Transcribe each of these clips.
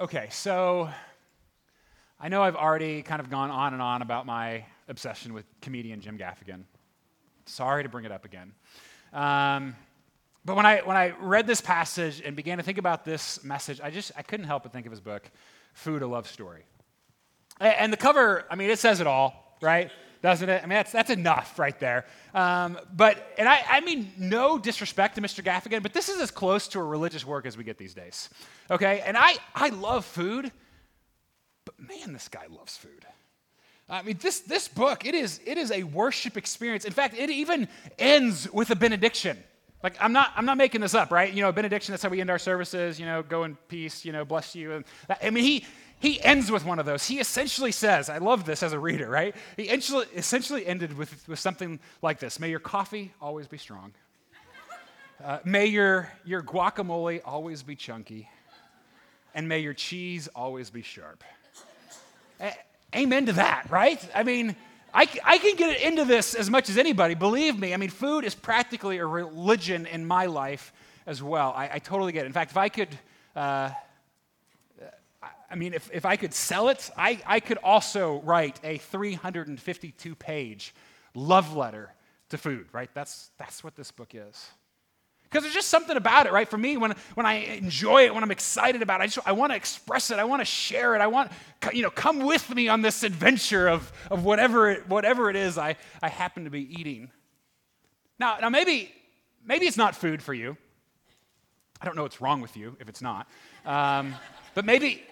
Okay, so I know I've already kind of gone on and on about my obsession with comedian Jim Gaffigan. Sorry to bring it up again. Um, but when I, when I read this passage and began to think about this message, I just I couldn't help but think of his book, Food, a Love Story. And the cover, I mean, it says it all, right? Doesn't it? I mean, that's, that's enough right there. Um, but, and I, I mean, no disrespect to Mr. Gaffigan, but this is as close to a religious work as we get these days. Okay? And I, I love food, but man, this guy loves food. I mean, this, this book, it is, it is a worship experience. In fact, it even ends with a benediction. Like, I'm not, I'm not making this up, right? You know, benediction, that's how we end our services, you know, go in peace, you know, bless you. I mean, he, he ends with one of those. He essentially says, I love this as a reader, right? He essentially ended with, with something like this May your coffee always be strong. Uh, may your, your guacamole always be chunky. And may your cheese always be sharp. A- amen to that, right? I mean, I, I can get into this as much as anybody. Believe me, I mean, food is practically a religion in my life as well. I, I totally get it. In fact, if I could. Uh, I mean, if, if I could sell it, I, I could also write a 352 page love letter to food, right? That's, that's what this book is. Because there's just something about it, right? For me, when, when I enjoy it, when I'm excited about it, I, just, I want to express it. I want to share it. I want, you know, come with me on this adventure of, of whatever, it, whatever it is I, I happen to be eating. Now, now maybe, maybe it's not food for you. I don't know what's wrong with you if it's not. Um, but maybe,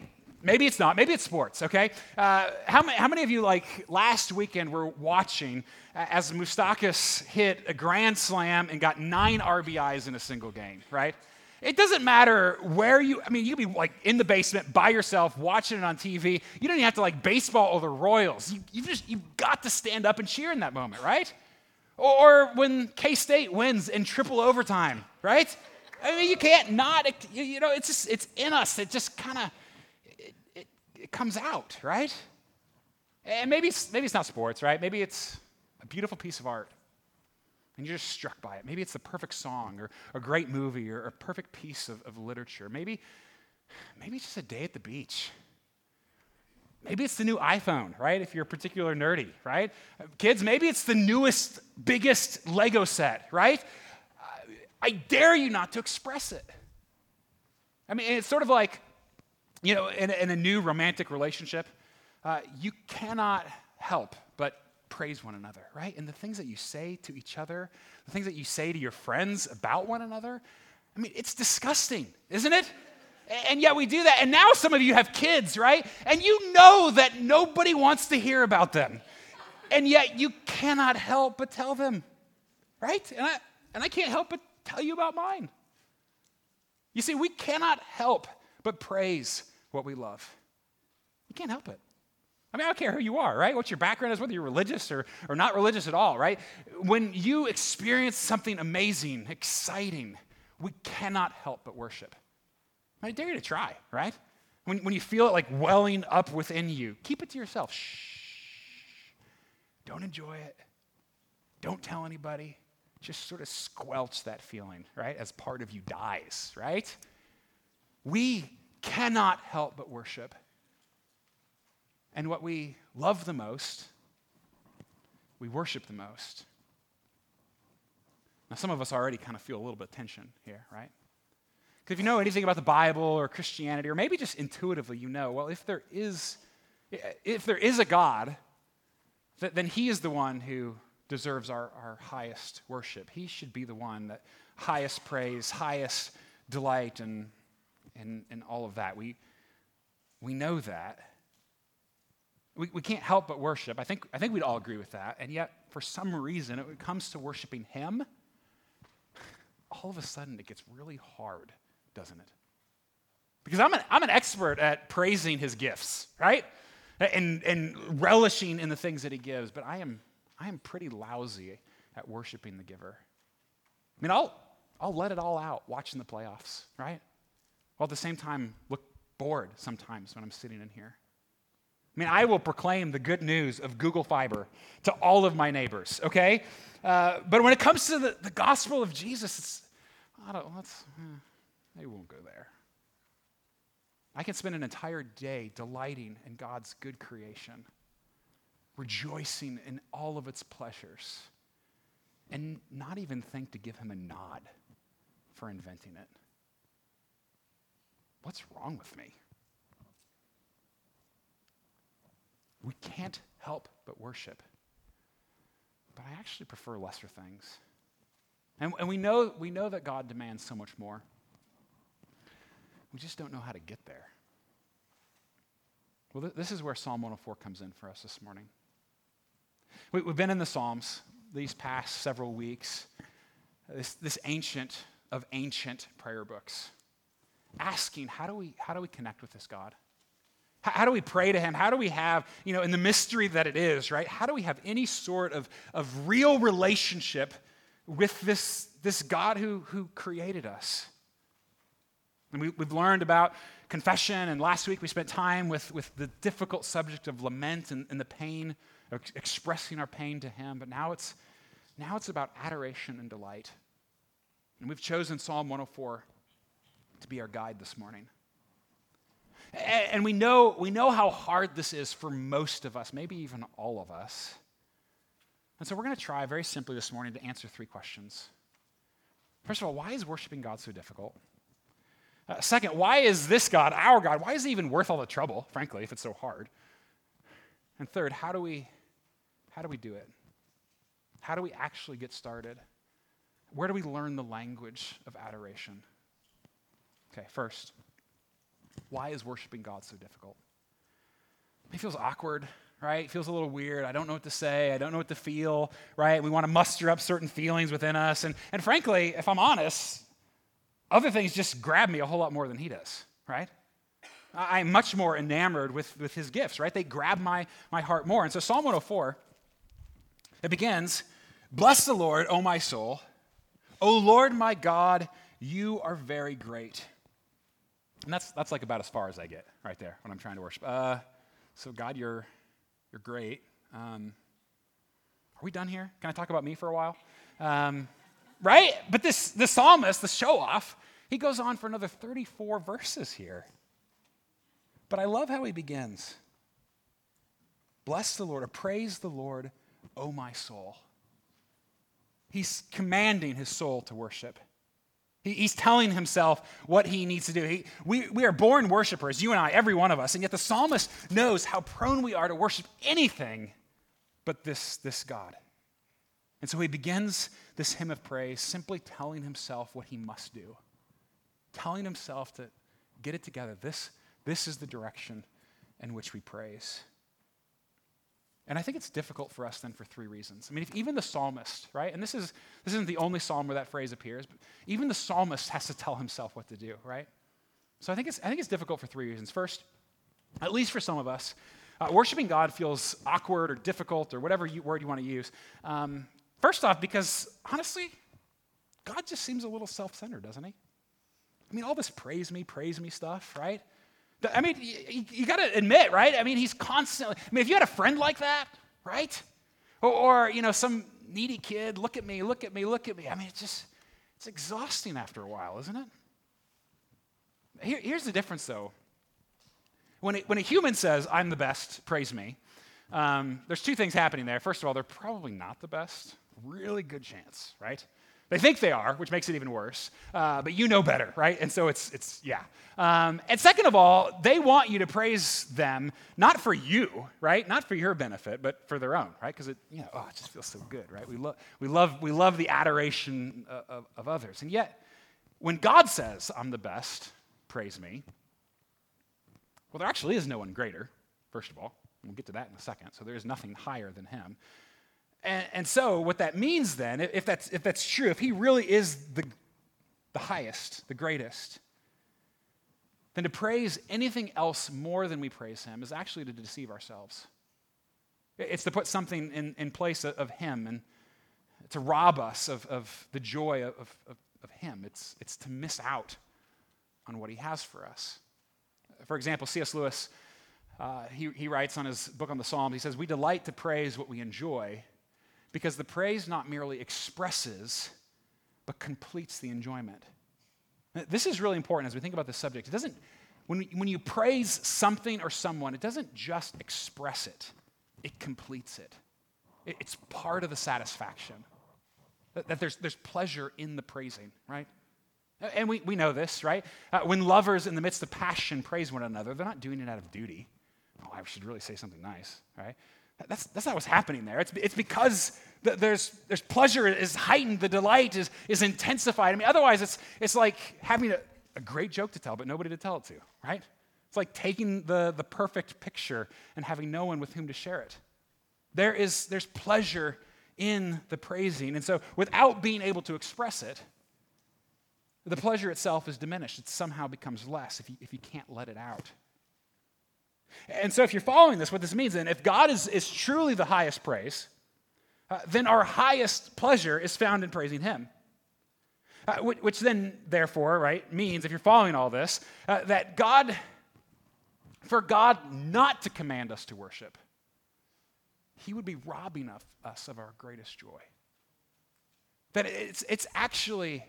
Maybe it's not. Maybe it's sports, okay? Uh, how, many, how many of you, like last weekend, were watching as Moustakas hit a grand slam and got nine RBIs in a single game, right? It doesn't matter where you, I mean, you could be like in the basement by yourself watching it on TV. You don't even have to like baseball or the Royals. You, you just, you've got to stand up and cheer in that moment, right? Or when K State wins in triple overtime, right? I mean, you can't not, you know, it's just, it's in us. It just kind of, it comes out, right? And maybe it's, maybe it's not sports, right? Maybe it's a beautiful piece of art and you're just struck by it. Maybe it's the perfect song or a great movie or a perfect piece of, of literature. Maybe, maybe it's just a day at the beach. Maybe it's the new iPhone, right? If you're a particular nerdy, right? Kids, maybe it's the newest, biggest Lego set, right? I dare you not to express it. I mean, it's sort of like you know, in, in a new romantic relationship, uh, you cannot help but praise one another, right? And the things that you say to each other, the things that you say to your friends about one another, I mean, it's disgusting, isn't it? And yet we do that. And now some of you have kids, right? And you know that nobody wants to hear about them. And yet you cannot help but tell them, right? And I, and I can't help but tell you about mine. You see, we cannot help but praise what we love. You can't help it. I mean, I don't care who you are, right? What your background is, whether you're religious or, or not religious at all, right? When you experience something amazing, exciting, we cannot help but worship. I dare you to try, right? When, when you feel it like welling up within you, keep it to yourself. Shh. Don't enjoy it. Don't tell anybody. Just sort of squelch that feeling, right? As part of you dies, right? We cannot help but worship. And what we love the most, we worship the most. Now, some of us already kind of feel a little bit of tension here, right? Because if you know anything about the Bible or Christianity, or maybe just intuitively you know, well, if there is, if there is a God, then He is the one who deserves our, our highest worship. He should be the one that highest praise, highest delight, and and, and all of that. We, we know that. We, we can't help but worship. I think, I think we'd all agree with that. And yet, for some reason, when it comes to worshiping Him, all of a sudden it gets really hard, doesn't it? Because I'm an, I'm an expert at praising His gifts, right? And, and relishing in the things that He gives, but I am, I am pretty lousy at worshiping the giver. I mean, I'll, I'll let it all out watching the playoffs, right? While at the same time look bored sometimes when I'm sitting in here. I mean, I will proclaim the good news of Google Fiber to all of my neighbors, okay? Uh, but when it comes to the, the gospel of Jesus, it's, I don't, let's, eh, maybe we won't go there. I can spend an entire day delighting in God's good creation, rejoicing in all of its pleasures, and not even think to give him a nod for inventing it. What's wrong with me? We can't help but worship. But I actually prefer lesser things. And, and we, know, we know that God demands so much more. We just don't know how to get there. Well, th- this is where Psalm 104 comes in for us this morning. We, have been in the Psalms these past several weeks, this, this ancient of ancient prayer books, asking how do we, how do we connect with this God? How, how do we pray to Him? How do we have, you know, in the mystery that it is, right? How do we have any sort of, of real relationship with this, this God who, who created us? And we, we've learned about confession, and last week we spent time with, with the difficult subject of lament and, and the pain, of expressing our pain to Him. But now it's, now it's about adoration and delight. And we've chosen Psalm 104 to be our guide this morning. And we know, we know how hard this is for most of us, maybe even all of us. And so we're going to try very simply this morning to answer three questions. First of all, why is worshiping God so difficult? Uh, second, why is this God, our God, why is it even worth all the trouble, frankly, if it's so hard? And third, how do we, how do, we do it? How do we actually get started? Where do we learn the language of adoration? Okay, first, why is worshiping God so difficult? It feels awkward, right? It feels a little weird. I don't know what to say. I don't know what to feel, right? We want to muster up certain feelings within us. And, and frankly, if I'm honest, other things just grab me a whole lot more than he does, right? I'm much more enamored with, with his gifts, right? They grab my, my heart more. And so Psalm 104, it begins, Bless the Lord, O my soul. O Lord my God, you are very great. And that's, that's like about as far as I get right there when I'm trying to worship. Uh, so, God, you're, you're great. Um, are we done here? Can I talk about me for a while? Um, right? But this, the psalmist, the show off, he goes on for another 34 verses here. But I love how he begins Bless the Lord, or praise the Lord, O my soul. He's commanding his soul to worship. He, he's telling himself what he needs to do. He, we, we are born worshipers, you and I, every one of us, and yet the psalmist knows how prone we are to worship anything but this, this God. And so he begins this hymn of praise simply telling himself what he must do, telling himself to get it together. This, this is the direction in which we praise. And I think it's difficult for us then for three reasons. I mean, if even the psalmist, right? And this is this isn't the only psalm where that phrase appears, but even the psalmist has to tell himself what to do, right? So I think it's I think it's difficult for three reasons. First, at least for some of us, uh, worshiping God feels awkward or difficult or whatever you, word you want to use. Um, first off, because honestly, God just seems a little self-centered, doesn't he? I mean, all this praise me, praise me stuff, right? I mean, you, you got to admit, right? I mean, he's constantly, I mean, if you had a friend like that, right? Or, or, you know, some needy kid, look at me, look at me, look at me. I mean, it's just, it's exhausting after a while, isn't it? Here, here's the difference, though. When, it, when a human says, I'm the best, praise me, um, there's two things happening there. First of all, they're probably not the best. Really good chance, right? They think they are, which makes it even worse. Uh, but you know better, right? And so it's, it's yeah. Um, and second of all, they want you to praise them, not for you, right? Not for your benefit, but for their own, right? Because it, you know, oh, it just feels so good, right? We, lo- we, love, we love the adoration of, of, of others. And yet, when God says, I'm the best, praise me, well, there actually is no one greater, first of all. We'll get to that in a second. So there is nothing higher than him. And, and so, what that means then, if that's, if that's true, if he really is the, the highest, the greatest, then to praise anything else more than we praise him is actually to deceive ourselves. It's to put something in, in place of, him and to rob us of, of the joy of, of, of him. It's, it's to miss out on what he has for us. For example, C.S. Lewis, uh, he, he writes on his book on the Psalms, he says, We delight to praise what we enjoy because the praise not merely expresses, but completes the enjoyment. This is really important as we think about this subject. It doesn't when, when you praise something or someone, it doesn't just express it, it completes it. it it's part of the satisfaction. That, that there's, there's pleasure in the praising, right? And we, we know this, right? Uh, when lovers in the midst of passion praise one another, they're not doing it out of duty. Oh, I should really say something nice, right? That's, that's not what's happening there. It's, it's because there's, there's pleasure is heightened, the delight is, is intensified. I mean, otherwise, it's, it's like having a, a great joke to tell, but nobody to tell it to, right? It's like taking the, the perfect picture and having no one with whom to share it. There is, there's pleasure in the praising. And so, without being able to express it, the pleasure itself is diminished. It somehow becomes less if you, if you can't let it out. And so, if you're following this, what this means then, if God is, is truly the highest praise, uh, then our highest pleasure is found in praising Him. Uh, which, which, then, therefore, right, means, if you're following all this, uh, that God, for God not to command us to worship, He would be robbing of, us of our greatest joy. That it's, it's actually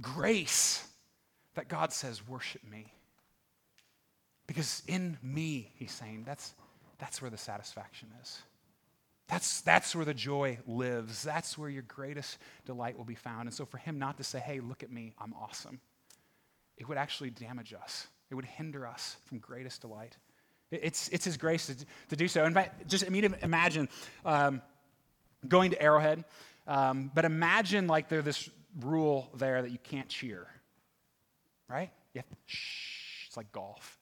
grace that God says, worship me. Because in me, he's saying, that's, that's where the satisfaction is. That's, that's where the joy lives. That's where your greatest delight will be found. And so for him not to say, hey, look at me, I'm awesome, it would actually damage us. It would hinder us from greatest delight. It's, it's his grace to, to do so. And just imagine um, going to Arrowhead, um, but imagine like there's this rule there that you can't cheer, right? Yeah, shh, it's like golf.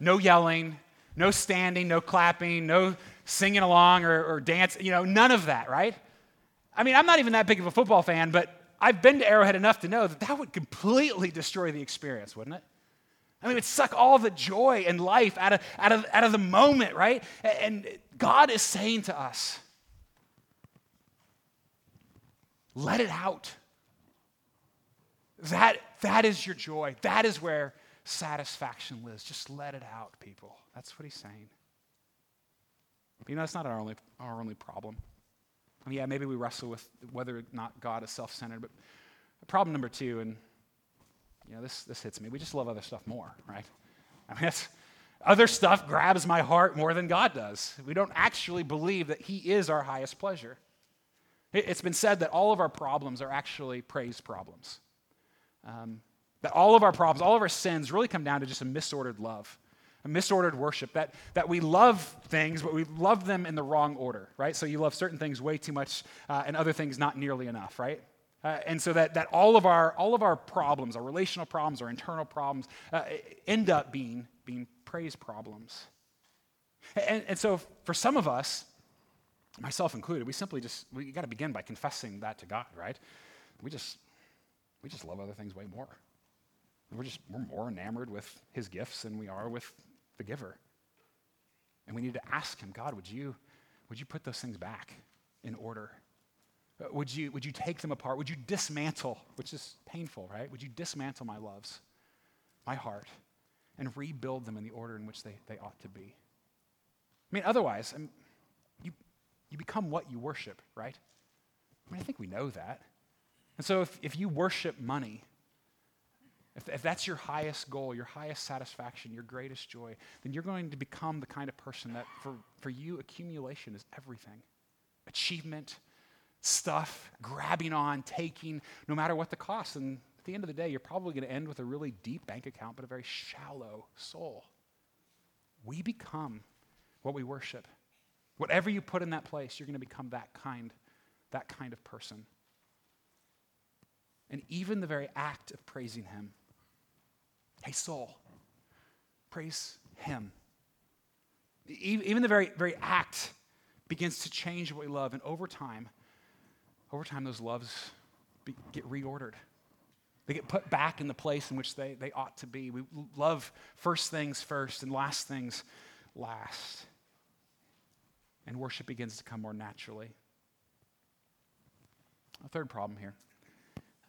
No yelling, no standing, no clapping, no singing along or, or dancing, you know, none of that, right? I mean, I'm not even that big of a football fan, but I've been to Arrowhead enough to know that that would completely destroy the experience, wouldn't it? I mean, it would suck all the joy and life out of, out of, out of the moment, right? And God is saying to us, let it out. That, that is your joy. That is where satisfaction lives. Just let it out, people. That's what he's saying. You know, that's not our only, our only problem. I mean, yeah, maybe we wrestle with whether or not God is self centered, but problem number two, and you know, this, this hits me, we just love other stuff more, right? I mean, that's, other stuff grabs my heart more than God does. We don't actually believe that He is our highest pleasure. It's been said that all of our problems are actually praise problems. Um, that all of our problems, all of our sins really come down to just a misordered love, a misordered worship. That, that we love things, but we love them in the wrong order, right? So you love certain things way too much uh, and other things not nearly enough, right? Uh, and so that, that all, of our, all of our problems, our relational problems, our internal problems, uh, end up being, being praise problems. And, and so for some of us, myself included, we simply just, we got to begin by confessing that to God, right? We just, we just love other things way more. We're just we're more enamored with his gifts than we are with the giver. And we need to ask him, God, would you, would you put those things back in order? Uh, would you, would you take them apart? Would you dismantle, which is painful, right? Would you dismantle my loves, my heart, and rebuild them in the order in which they, they ought to be? I mean, otherwise, I mean, you, you become what you worship, right? I mean, I think we know that. And so if, if you worship money, if, if that's your highest goal, your highest satisfaction, your greatest joy, then you're going to become the kind of person that for, for you, accumulation is everything. Achievement, stuff, grabbing on, taking, no matter what the cost. And at the end of the day, you're probably going to end with a really deep bank account, but a very shallow soul. We become what we worship. Whatever you put in that place, you're going to become that kind, that kind of person. And even the very act of praising Him Hey, soul, praise Him. Even the very, very act begins to change what we love. And over time, over time, those loves be, get reordered. They get put back in the place in which they, they ought to be. We love first things first and last things last. And worship begins to come more naturally. A third problem here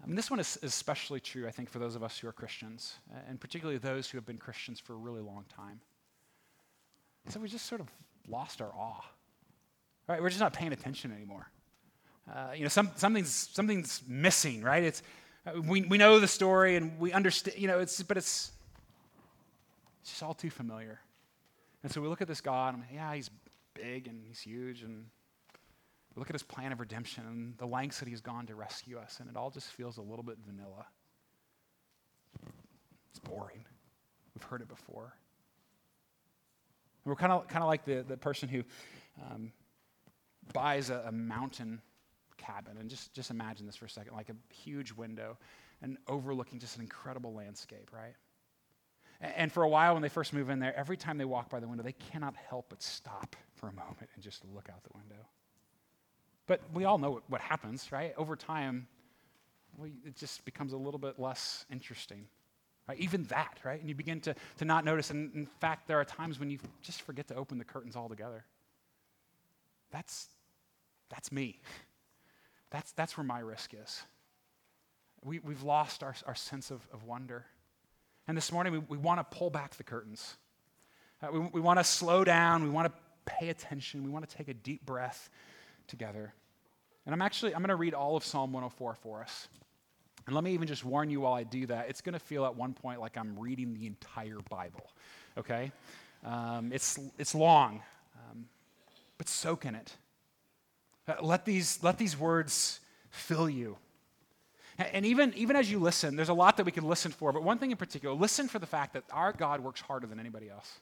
and this one is especially true, I think, for those of us who are Christians, and particularly those who have been Christians for a really long time. So we just sort of lost our awe. Right? We're just not paying attention anymore. Uh, you know, some, something's, something's missing, right? It's, uh, we, we know the story and we understand, you know, it's, but it's, just all too familiar. And so we look at this God, and yeah, he's big and he's huge, and look at his plan of redemption and the lengths that he's gone to rescue us, and it all just feels a little bit vanilla. It's boring. We've heard it before. And we're kind of kind of like the, the person who um, buys a, a mountain cabin, and just, just imagine this for a second like a huge window and overlooking just an incredible landscape, right? And for a while, when they first move in there, every time they walk by the window, they cannot help but stop for a moment and just look out the window. But we all know what, happens, right? Over time, it just becomes a little bit less interesting. Right? Even that, right? And you begin to, to not notice. And in fact, there are times when you just forget to open the curtains altogether. That's, that's me. That's, that's where my risk is. We, we've lost our, our sense of, of wonder. And this morning, we, we want to pull back the curtains. Uh, we we want to slow down. We want to pay attention. We want to take a deep breath together. And I'm actually, I'm going to read all of Psalm 104 for us. And let me even just warn you while I do that, it's going to feel at one point like I'm reading the entire Bible, okay? Um, it's, it's long, um, but soak in it. Uh, let, these, let these words fill you. And even, even as you listen, there's a lot that we can listen for, but one thing in particular, listen for the fact that our God works harder than anybody else.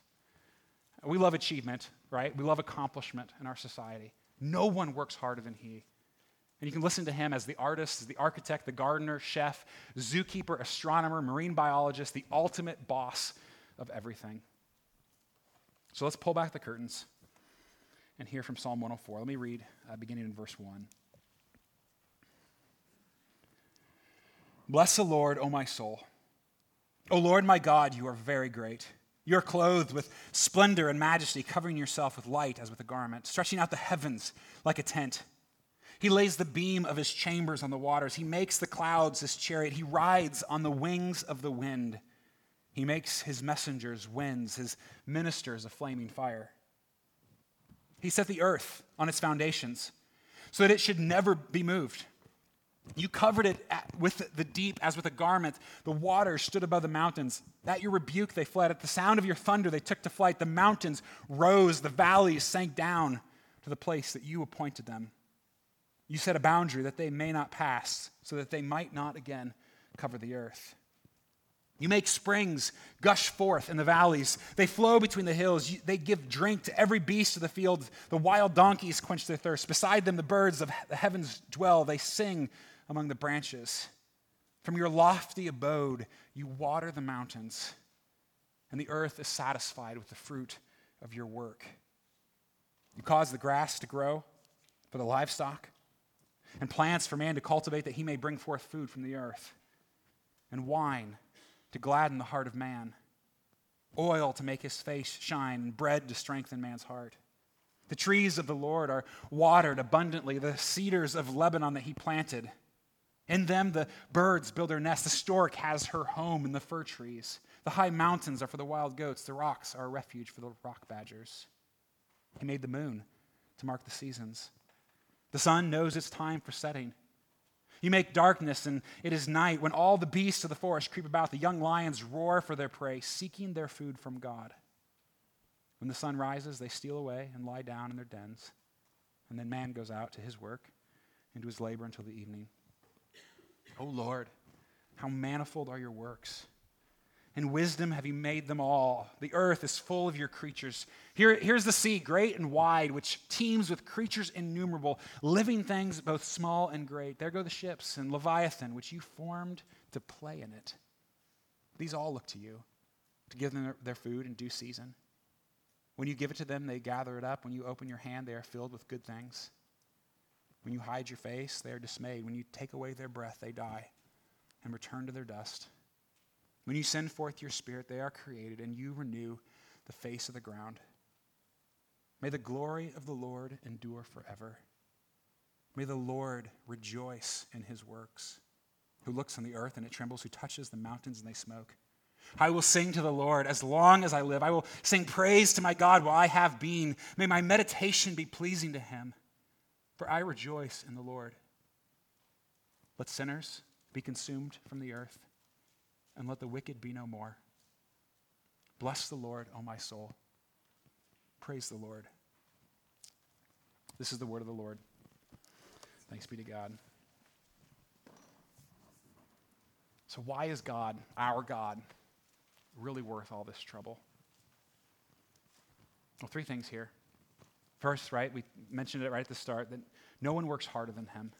We love achievement, right? We love accomplishment in our society. No one works harder than He. And you can listen to him as the artist, as the architect, the gardener, chef, zookeeper, astronomer, marine biologist, the ultimate boss of everything. So let's pull back the curtains and hear from Psalm 104. Let me read uh, beginning in verse 1. Bless the Lord, O my soul. O Lord my God, you are very great. You are clothed with splendor and majesty, covering yourself with light as with a garment, stretching out the heavens like a tent. He lays the beam of his chambers on the waters. He makes the clouds his chariot. He rides on the wings of the wind. He makes his messengers winds, his ministers a flaming fire. He set the earth on its foundations so that it should never be moved. You covered it with the deep as with a garment. The waters stood above the mountains. At your rebuke, they fled. At the sound of your thunder, they took to flight. The mountains rose, the valleys sank down to the place that you appointed them. You set a boundary that they may not pass, so that they might not again cover the earth. You make springs gush forth in the valleys. They flow between the hills. You, they give drink to every beast of the field. The wild donkeys quench their thirst. Beside them, the birds of the heavens dwell. They sing among the branches. From your lofty abode, you water the mountains, and the earth is satisfied with the fruit of your work. You cause the grass to grow for the livestock, and plants for man to cultivate that he may bring forth food from the earth, and wine to gladden the heart of man, oil to make his face shine, and bread to strengthen man's heart. The trees of the Lord are watered abundantly, the cedars of Lebanon that he planted. In them, the birds build their nests. The stork has her home in the fir trees. The high mountains are for the wild goats. The rocks are a refuge for the rock badgers. He made the moon to mark the seasons. The sun knows its time for setting. You make darkness, and it is night when all the beasts of the forest creep about. The young lions roar for their prey, seeking their food from God. When the sun rises, they steal away and lie down in their dens. And then man goes out to his work and to his labor until the evening. O oh Lord, how manifold are your works. In wisdom have you made them all. The earth is full of your creatures. Here, here's the sea, great and wide, which teems with creatures innumerable, living things both small and great. There go the ships and Leviathan, which you formed to play in it. These all look to you to give them their food in due season. When you give it to them, they gather it up. When you open your hand, they are filled with good things. When you hide your face, they are dismayed. When you take away their breath, they die and return to their dust. When you send forth your spirit, they are created, and you renew the face of the ground. May the glory of the Lord endure forever. May the Lord rejoice in his works, who looks on the earth and it trembles, who touches the mountains and they smoke. I will sing to the Lord as long as I live. I will sing praise to my God while I have been. May my meditation be pleasing to him, for I rejoice in the Lord. Let sinners be consumed from the earth and let the wicked be no more. Bless the Lord, O my soul. Praise the Lord. This is the word of the Lord. Thanks be to God. So, why is God, our God, really worth all this trouble? Well, three things here. First, right, we mentioned it right at the start that no one works harder than him.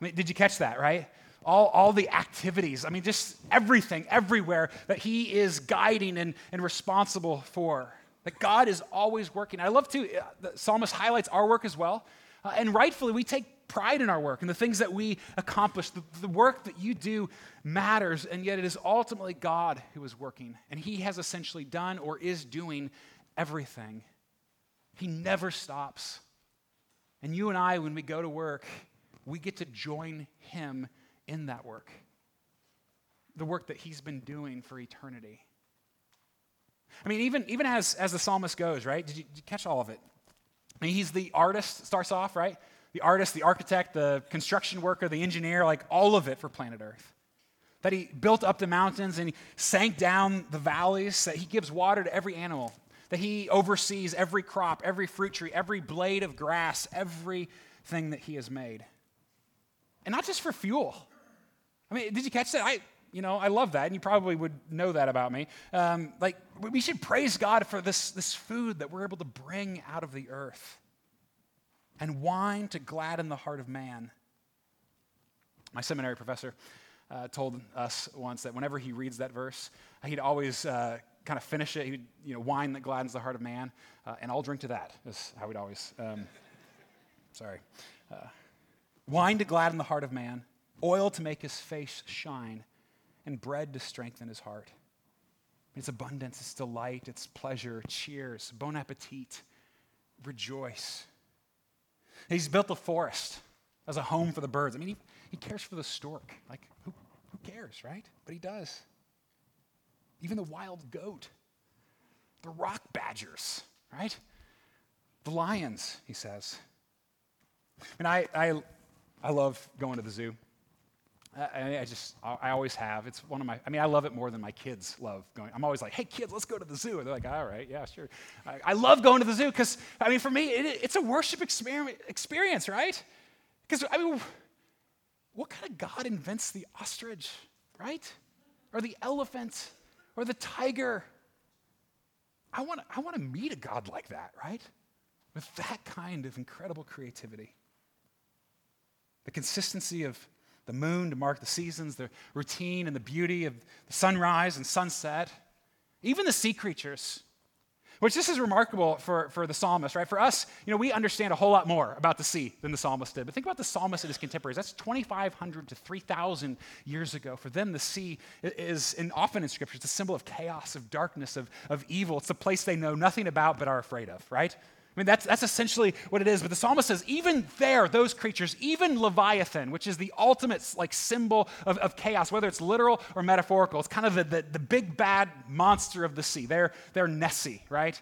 I mean, did you catch that, right? All, all the activities, I mean, just everything, everywhere that he is guiding and, and responsible for. That God is always working. I love to, uh, the psalmist highlights our work as well. Uh, and rightfully, we take pride in our work and the things that we accomplish. The, the work that you do matters, and yet it is ultimately God who is working. And he has essentially done or is doing everything. He never stops. And you and I, when we go to work, we get to join him in that work. The work that he's been doing for eternity. I mean, even, even as, as the psalmist goes, right? Did you, did you catch all of it? I mean, he's the artist, starts off, right? The artist, the architect, the construction worker, the engineer, like all of it for planet Earth. That he built up the mountains and he sank down the valleys, that he gives water to every animal, that he oversees every crop, every fruit tree, every blade of grass, everything that he has made. And not just for fuel. I mean, did you catch that? I, you know, I love that, and you probably would know that about me. Um, like, we should praise God for this, this food that we're able to bring out of the earth and wine to gladden the heart of man. My seminary professor uh, told us once that whenever he reads that verse, he'd always uh, kind of finish it. He'd, you know, wine that gladdens the heart of man, uh, and I'll drink to that, is how we'd always, um, sorry. Wine to gladden the heart of man, oil to make his face shine, and bread to strengthen his heart. It's abundance, it's delight, it's pleasure, cheers, bon appetit, rejoice. He's built a forest as a home for the birds. I mean, he, he cares for the stork. Like, who, who cares, right? But he does even the wild goat, the rock badgers, right? The lions, he says. And I, I, I love going to the zoo. I, I, just, I always have. It's one of my, I mean, I love it more than my kids love going. I'm always like, hey, kids, let's go to the zoo. And they're like, all right, yeah, sure. I, I love going to the zoo because, I mean, for me, it, it's a worship experience, right? Because, I mean, what kind of God invents the ostrich, right? Or the elephant? or the tiger. I want, I want to meet a God like that, right? With that kind of incredible creativity. The consistency of the moon to mark the seasons, the routine and the beauty of the sunrise and sunset, even the sea creatures which this is remarkable for, for the psalmist, right? For us, you know, we understand a whole lot more about the sea than the psalmist did. But think about the psalmist and his contemporaries. That's 2,500 to 3,000 years ago. For them, the sea is, and often in Scripture, it's a symbol of chaos, of darkness, of, of evil. It's a place they know nothing about but are afraid of, right? I mean, that's, that's essentially what it is. But the psalmist says, even there, those creatures, even Leviathan, which is the ultimate like symbol of, of chaos, whether it's literal or metaphorical, it's kind of the, the, the big bad monster of the sea. They're, they're Nessie, right?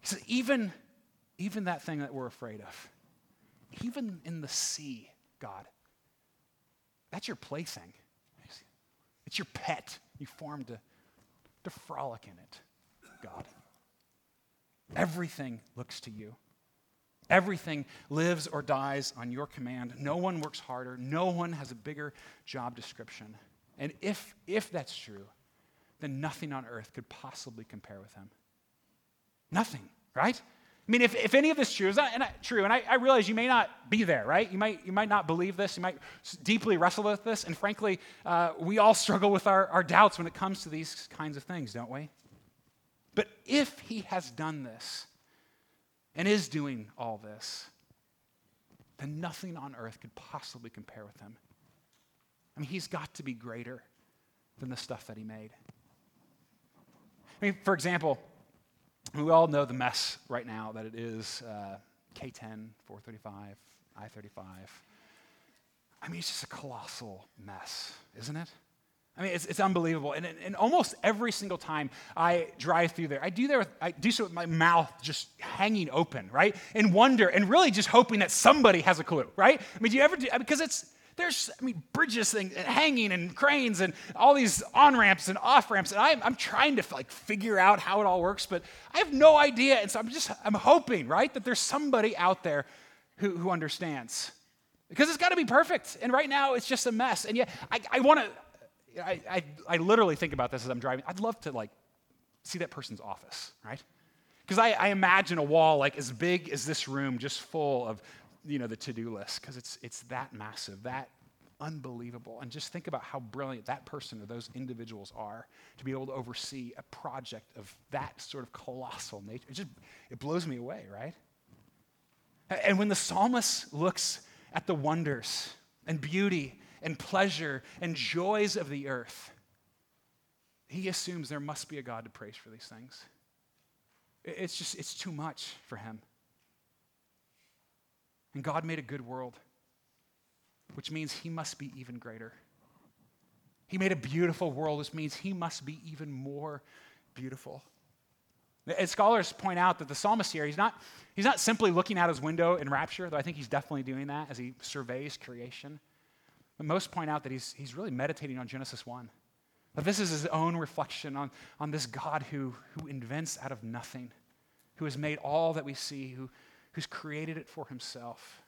He says, even, even that thing that we're afraid of, even in the sea, God, that's your plaything. It's your pet. You formed to, to frolic in it, God. Everything looks to you. Everything lives or dies on your command. No one works harder. No one has a bigger job description. And if, if that's true, then nothing on earth could possibly compare with him. Nothing, right? I mean, if, if any of this is true, is not, not true, and I, I, realize you may not be there, right? You might, you might not believe this. You might deeply wrestle with this. And frankly, uh, we all struggle with our, our doubts when it comes to these kinds of things, don't we? But if he has done this and is doing all this, then nothing on earth could possibly compare with him. I mean, he's got to be greater than the stuff that he made. I mean, for example, we all know the mess right now that it is uh, K10, 435, I 35. I mean, it's just a colossal mess, isn't it? I mean, it's, it's unbelievable. And, and almost every single time I drive through there, I do, there with, I do so with my mouth just hanging open, right? And wonder, and really just hoping that somebody has a clue, right? I mean, do you ever do, because it's, there's, I mean, bridges thing, hanging and cranes and all these on ramps and off ramps. And I'm, I'm trying to like figure out how it all works, but I have no idea. And so I'm just, I'm hoping, right, that there's somebody out there who, who understands. Because it's got to be perfect. And right now it's just a mess. And yet I, I want to, I, I, I literally think about this as I'm driving. I'd love to like see that person's office, right? Because I, I, imagine a wall like as big as this room, just full of, you know, the to-do list, because it's it's that massive, that unbelievable. And just think about how brilliant that person or those individuals are to be able to oversee a project of that sort of colossal nature. It just it blows me away, right? And when the psalmist looks at the wonders and beauty and pleasure and joys of the earth, he assumes there must be a God to praise for these things. It's just, it's too much for him. And God made a good world, which means he must be even greater. He made a beautiful world, which means he must be even more beautiful. And scholars point out that the psalmist here, he's not, he's not simply looking out his window in rapture, though I think he's definitely doing that as he surveys creation. But most point out that he's, he's really meditating on Genesis 1. That this is his own reflection on, on this God who, who invents out of nothing, who has made all that we see, who, who's created it for himself.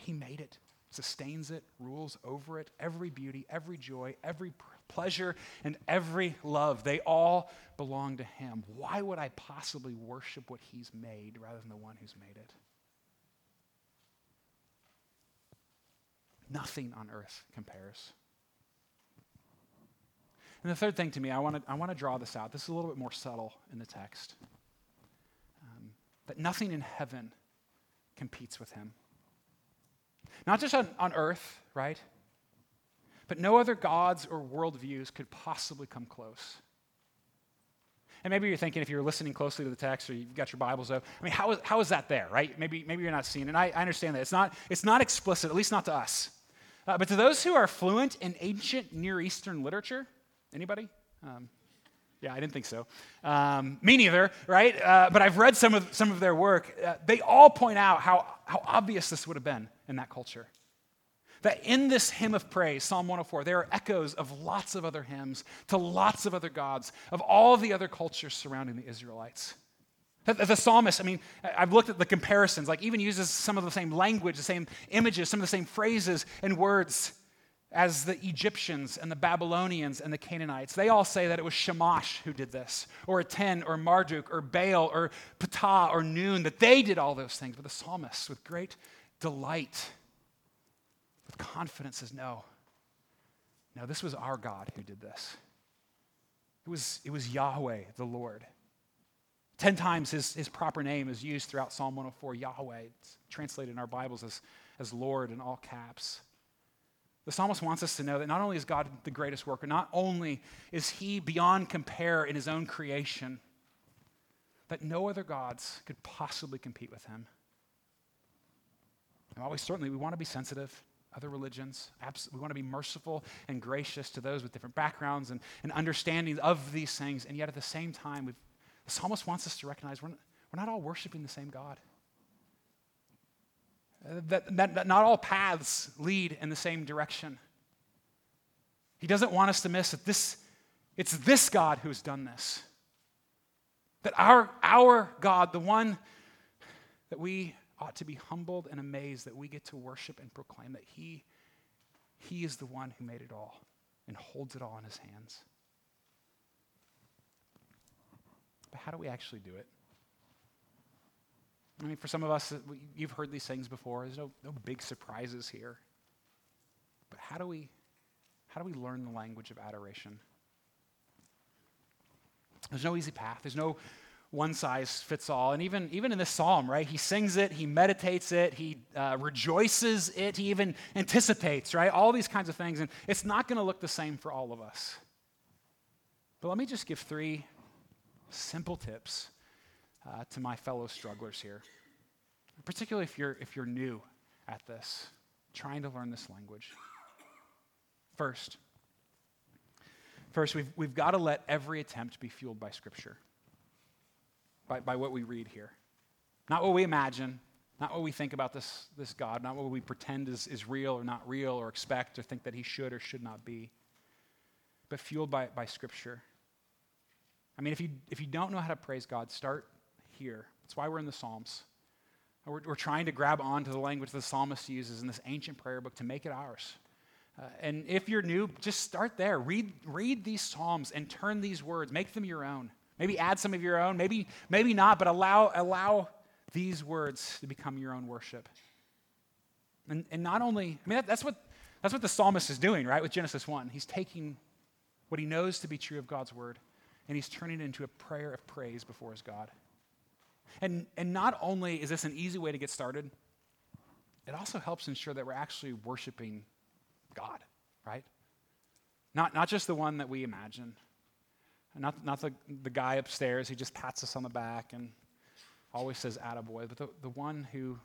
He made it, sustains it, rules over it. Every beauty, every joy, every pleasure, and every love, they all belong to him. Why would I possibly worship what he's made rather than the one who's made it? Nothing on earth compares. And the third thing to me, I want to I want to draw this out. This is a little bit more subtle in the text. Um, that nothing in heaven competes with him. Not just on, on earth, right? But no other gods or worldviews could possibly come close. And maybe you're thinking, if you're listening closely to the text or you've got your Bibles up, I mean, how is, how is that there, right? Maybe, maybe you're not seeing it. And I, I understand that. It's not, it's not explicit, at least not to us. Uh, but to those who are fluent in ancient Near Eastern literature, Anybody? Um, yeah, I didn't think so. Um, me neither, right? Uh, but I've read some of, some of their work. Uh, they all point out how, how obvious this would have been in that culture. That in this hymn of praise, Psalm 104, there are echoes of lots of other hymns to lots of other gods, of all the other cultures surrounding the Israelites. The, psalmist, I mean, I've looked at the comparisons, like even uses some of the same language, the same images, some of the same phrases and words as the Egyptians and the Babylonians and the Canaanites. They all say that it was Shamash who did this, or Aten, or Marduk, or Baal, or Ptah, or Nun, that they did all those things. But the psalmist, with great delight, with confidence, says, No. No, this was our God who did this. It was, it was Yahweh, the Lord. Ten times his, his proper name is used throughout Psalm 104, Yahweh. It's translated in our Bibles as, as Lord in all caps. The psalmist wants us to know that not only is God the greatest worker, not only is he beyond compare in his own creation, that no other gods could possibly compete with him. And always, certainly, we want to be sensitive. Other religions, we want to be merciful and gracious to those with different backgrounds and, and understandings of these things. And yet, at the same time, the psalmist wants us to recognize we're not, we're not all worshiping the same God uh, that, that, that not all paths lead in the same direction. He doesn't want us to miss that this, it's this God who's done this. That our, our God, the one that we ought to be humbled and amazed that we get to worship and proclaim that He, he is the one who made it all and holds it all in His hands. But how do we actually do it? I mean, for some of us, you've heard these things before. There's no, no big surprises here. But how do we how do we learn the language of adoration? There's no easy path. There's no one size fits all. And even, even in this psalm, right, he sings it, he meditates it, he uh, rejoices it, he even anticipates, right? All these kinds of things. And it's not going to look the same for all of us. But let me just give three simple tips uh, to my fellow strugglers here, particularly if you're, if you're new at this, trying to learn this language. First, first we've, we've got to let every attempt be fueled by Scripture, by, by what we read here. Not what we imagine, Not what we think about this, this God, not what we pretend is, is real or not real or expect or think that he should or should not be, but fueled by, by Scripture. I mean, if you, if you don't know how to praise God, start here. That's why we're in the Psalms. We're, we're trying to grab onto the language the psalmist uses in this ancient prayer book to make it ours. Uh, and if you're new, just start there. Read, read these Psalms and turn these words, make them your own. Maybe add some of your own, maybe, maybe not, but allow, allow these words to become your own worship. And, and not only, I mean, that, that's, what, that's what the psalmist is doing, right, with Genesis 1. He's taking what he knows to be true of God's word and he's turning it into a prayer of praise before his God. And, and not only is this an easy way to get started, it also helps ensure that we're actually worshiping God, right? Not, not just the one that we imagine, not, not the, the guy upstairs who just pats us on the back and always says attaboy, but the, the one who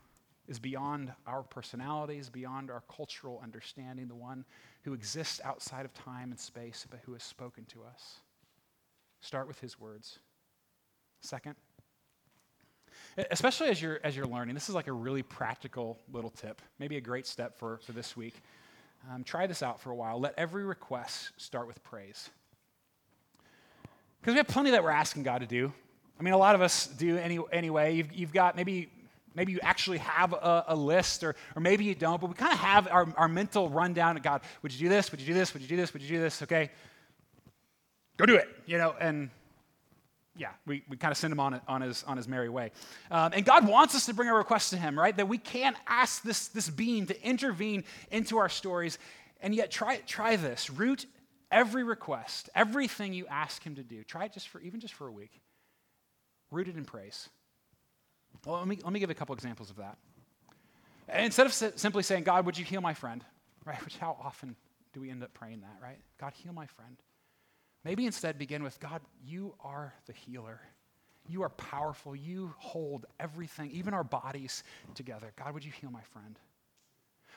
is beyond our personalities, beyond our cultural understanding, the one who exists outside of time and space, but who has spoken to us. Start with his words. Second, especially as you're, as you're learning, this is like a really practical little tip, maybe a great step for, for this week. Um, try this out for a while. Let every request start with praise. Because we have plenty that we're asking God to do. I mean, a lot of us do any, anyway. You've, you've got maybe, maybe you actually have a, a list, or, or maybe you don't, but we kind of have our, our mental rundown of God, would you do this? Would you do this? Would you do this? Would you do this? Okay. Go do it, you know, and yeah, we, we kind of send him on, on, his, on his merry way. Um, and God wants us to bring our requests to him, right? That we can't ask this, this being to intervene into our stories. And yet, try, try this. Root every request, everything you ask him to do. Try it just for, even just for a week. Rooted in praise. Well, let me, let me give a couple examples of that. Instead of simply saying, God, would you heal my friend? Right? Which how often do we end up praying that, right? God, heal my friend. Maybe instead begin with God, you are the healer. You are powerful. You hold everything, even our bodies, together. God, would you heal my friend?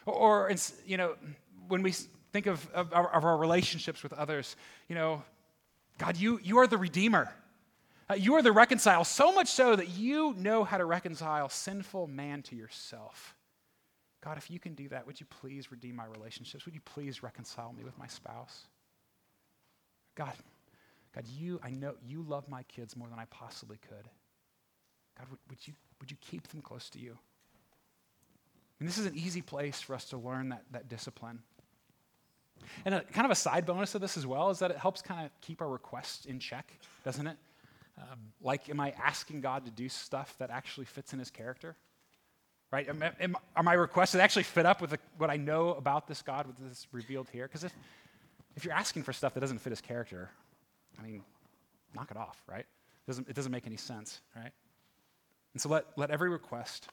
Or, you know, when we think of, of, of, our relationships with others, you know, God, you, you are the redeemer. Uh, you are the reconcile, so much so that you know how to reconcile sinful man to yourself. God, if you can do that, would you please redeem my relationships? Would you please reconcile me with my spouse? God, God, you, I know you love my kids more than I possibly could. God, would, would, you, would you keep them close to you? And this is an easy place for us to learn that, that discipline. And a, kind of a side bonus of this as well is that it helps kind of keep our requests in check, doesn't it? Um, like, am I asking God to do stuff that actually fits in his character? Right? Am, am, are my requests that actually fit up with the, what I know about this God, what is revealed here? Because if, if you're asking for stuff that doesn't fit his character, I mean, knock it off, right? It doesn't, it doesn't make any sense, right? And so let, let every request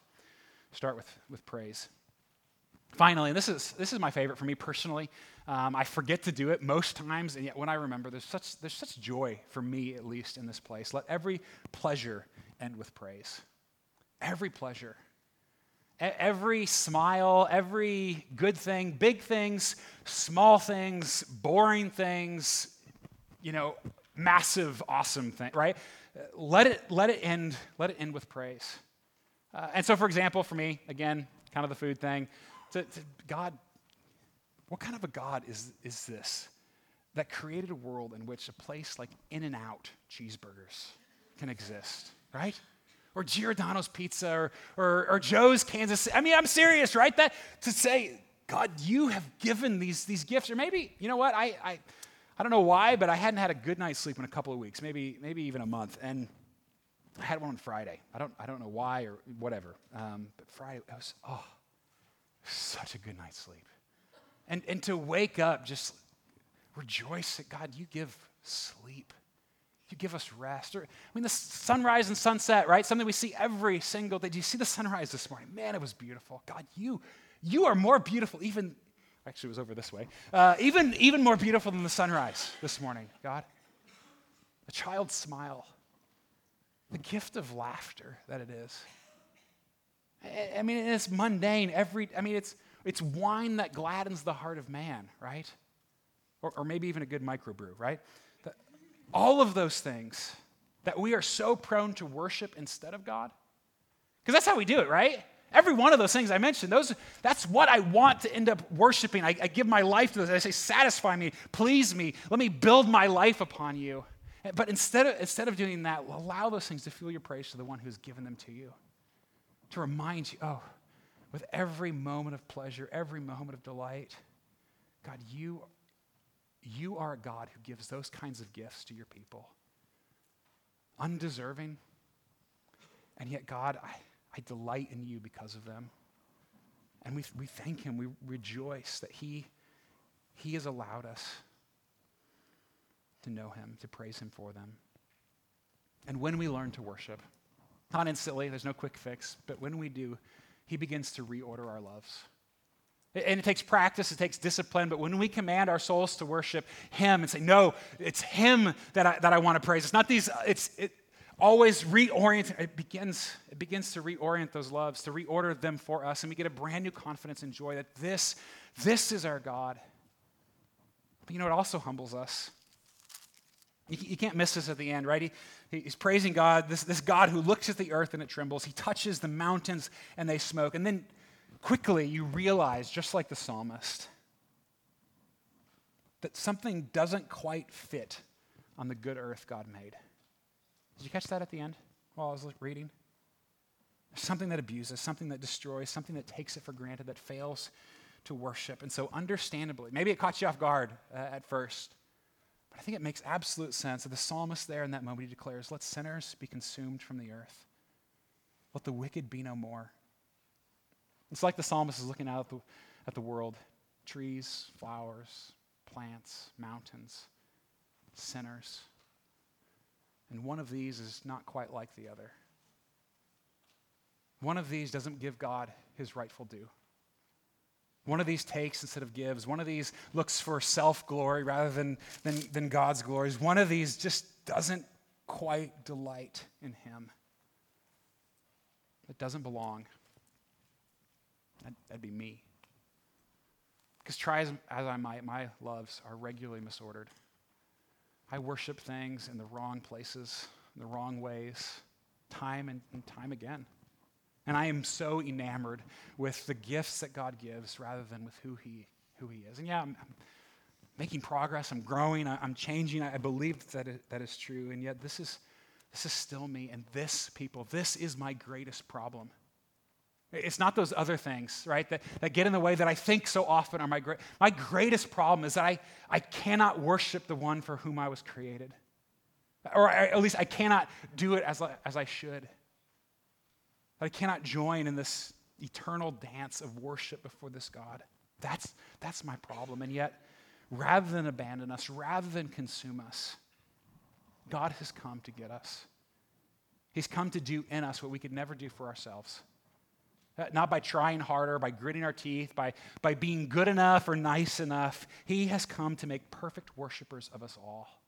start with, with praise. Finally, and this is, this is my favorite for me personally. Um, I forget to do it most times, and yet when I remember, there's such, there's such joy for me, at least in this place. Let every pleasure end with praise. Every pleasure every smile, every good thing, big things, small things, boring things, you know, massive, awesome thing, right? Let it, let it end, let it end with praise. Uh, and so, for example, for me, again, kind of the food thing, to, to God, what kind of a God is, is this that created a world in which a place like In N Out cheeseburgers can exist, right? Or Giordano's Pizza or, or, or Joe's Kansas City. I mean, I'm serious, right? That to say, God, you have given these, these gifts. Or maybe, you know what? I, I, I don't know why, but I hadn't had a good night's sleep in a couple of weeks, maybe, maybe even a month. And I had one on Friday. I don't, I don't know why or whatever. Um, but Friday, it was, oh, such a good night's sleep. And, and to wake up, just rejoice that God, you give sleep. You give us rest. Or, I mean, the sunrise and sunset, right? Something we see every single day. Do you see the sunrise this morning? Man, it was beautiful. God, you, you are more beautiful, even, actually, it was over this way, uh, even, even more beautiful than the sunrise this morning, God. A child's smile, the gift of laughter that it is. I, I mean, it's mundane. Every, I mean, it's, it's wine that gladdens the heart of man, right? Or, or maybe even a good microbrew, right? All of those things that we are so prone to worship instead of God? Because that's how we do it, right? Every one of those things I mentioned, those, that's what I want to end up worshiping. I, I give my life to those. I say, satisfy me, please me, let me build my life upon you. But instead of, instead of doing that, allow those things to fuel your praise to the one who's given them to you. To remind you, oh, with every moment of pleasure, every moment of delight, God, you, you are a God who gives those kinds of gifts to your people. Undeserving. And yet, God, I, I delight in you because of them. And we, we thank him. We rejoice that he, he has allowed us to know him, to praise him for them. And when we learn to worship, not instantly, there's no quick fix, but when we do, he begins to reorder our loves. And it takes practice, it takes discipline, but when we command our souls to worship Him and say, No, it's Him that I, that I want to praise. It's not these, it's it, always reorient. It begins, it begins to reorient those loves, to reorder them for us, and we get a brand new confidence and joy that this, this is our God. But you know, it also humbles us. You, you can't miss this at the end, right? He, he's praising God, this, this God who looks at the earth and it trembles. He touches the mountains and they smoke. And then quickly you realize, just like the psalmist, that something doesn't quite fit on the good earth God made. Did you catch that at the end while I was reading? something that abuses, something that destroys, something that takes it for granted, that fails to worship. And so, understandably, maybe it caught you off guard uh, at first. But I think it makes absolute sense that the psalmist there in that moment, he declares, Let sinners be consumed from the earth. Let the wicked be no more. It's like the psalmist is looking out at the, at the world trees, flowers, plants, mountains, sinners. And one of these is not quite like the other. One of these doesn't give God his rightful due. One of these takes instead of gives. One of these looks for self glory rather than, than, than God's glories. One of these just doesn't quite delight in Him. It doesn't belong. That'd, that'd be me. Because try as, as I might, my loves are regularly misordered. I worship things in the wrong places, in the wrong ways, time and, and time again. And I am so enamored with the gifts that God gives rather than with who He, who he is. And yeah, I'm, I'm making progress, I'm growing, I, am changing. I, I believe that it, that is true. And yet, this is, this is still me. And this, people, this is my greatest problem. It's not those other things, right, that, that get in the way that I think so often are my great. My greatest problem is that I, I cannot worship the one for whom I was created. Or I, at least I cannot do it as, as I should. That I cannot join in this eternal dance of worship before this God. That's, that's my problem. And yet, rather than abandon us, rather than consume us, God has come to get us. He's come to do in us what we could never do for ourselves. Uh, not by trying harder, by gritting our teeth, by, by being good enough or nice enough. He has come to make perfect worshipers of us all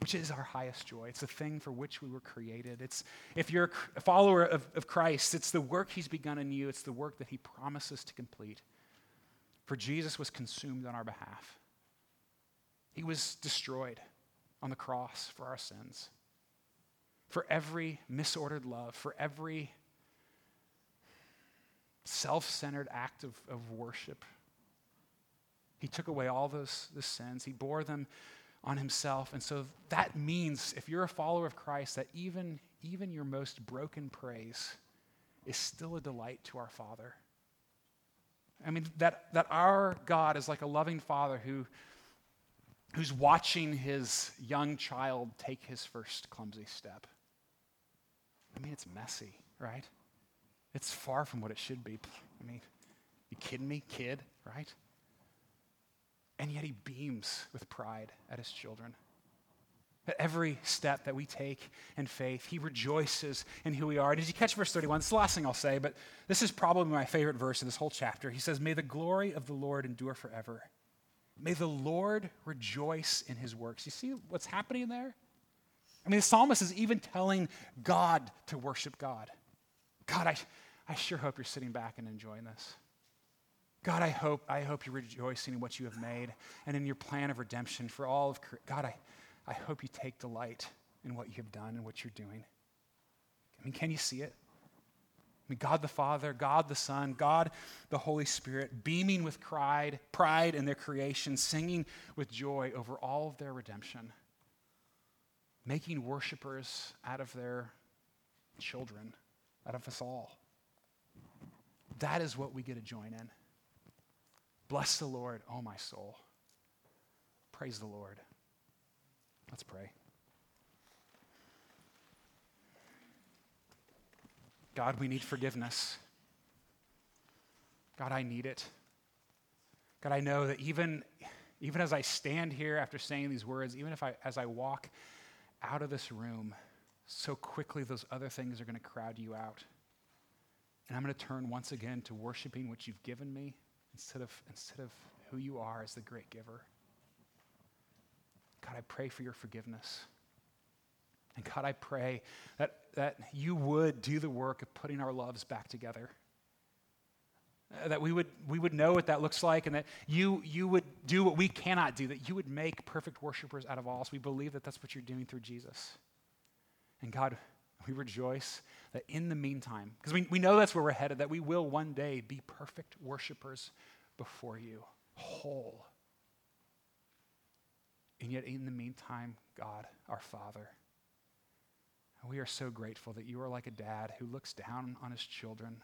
which is our highest joy. It's the thing for which we were created. It's if you're a follower of, of Christ, it's the work he's begun in you, it's the work that he promises to complete. For Jesus was consumed on our behalf. He was destroyed on the cross for our sins. For every misordered love, for every self centered act of, of worship, he took away all those, those sins. He bore them on himself. And so that means, if you're a follower of Christ, that even, even your most broken praise is still a delight to our Father. I mean, that, that our God is like a loving father who, who's watching his young child take his first clumsy step. I mean, it's messy, right? It's far from what it should be. I mean, you kidding me, kid, right? and yet he beams with pride at his children. At every step that we take in faith, he rejoices in who we are. Did you catch verse 31? It's the last thing I'll say, but this is probably my favorite verse in this whole chapter. He says, May the glory of the Lord endure forever. May the Lord rejoice in his works. You see what's happening there? I mean, the psalmist is even telling God to worship God. God, I, I sure hope you're sitting back and enjoying this. God, I hope, I hope you're rejoicing in what you have made and in your plan of redemption for all of God, I, I hope you take delight in what you have done and what you're doing. I mean, can you see it? I mean, God the Father, God the Son, God the Holy Spirit, beaming with pride, pride in their creation, singing with joy over all of their redemption, making worshipers out of their children, out of us all. That is what we get to join in. Bless the Lord, oh my soul. Praise the Lord. Let's pray. God, we need forgiveness. God, I need it. God, I know that even, even as I stand here after saying these words, even if I, as I walk out of this room, so quickly those other things are going to crowd you out. And I'm going to turn once again to worshiping what you've given me instead of, instead of who you are as the great giver. God, I pray for your forgiveness. And God, I pray that, that you would do the work of putting our loves back together. Uh, that we would, we would know what that looks like and that you, you would do what we cannot do, that you would make perfect worshipers out of all us. We believe that that's what you're doing through Jesus. And God, we rejoice that in the meantime, because we, we know that's where we're headed, that we will one day be perfect worshipers before you, whole. And yet, in the meantime, God, our Father, we are so grateful that you are like a dad who looks down on his children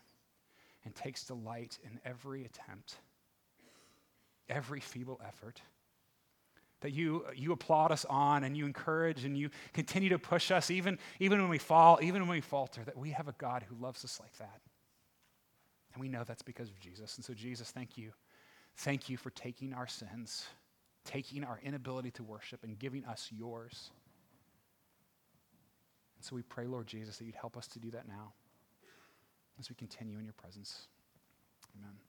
and takes delight in every attempt, every feeble effort. That you, you applaud us on and you encourage and you continue to push us, even, even when we fall, even when we falter, that we have a God who loves us like that. And we know that's because of Jesus. And so, Jesus, thank you. Thank you for taking our sins, taking our inability to worship, and giving us yours. And so we pray, Lord Jesus, that you'd help us to do that now as we continue in your presence. Amen.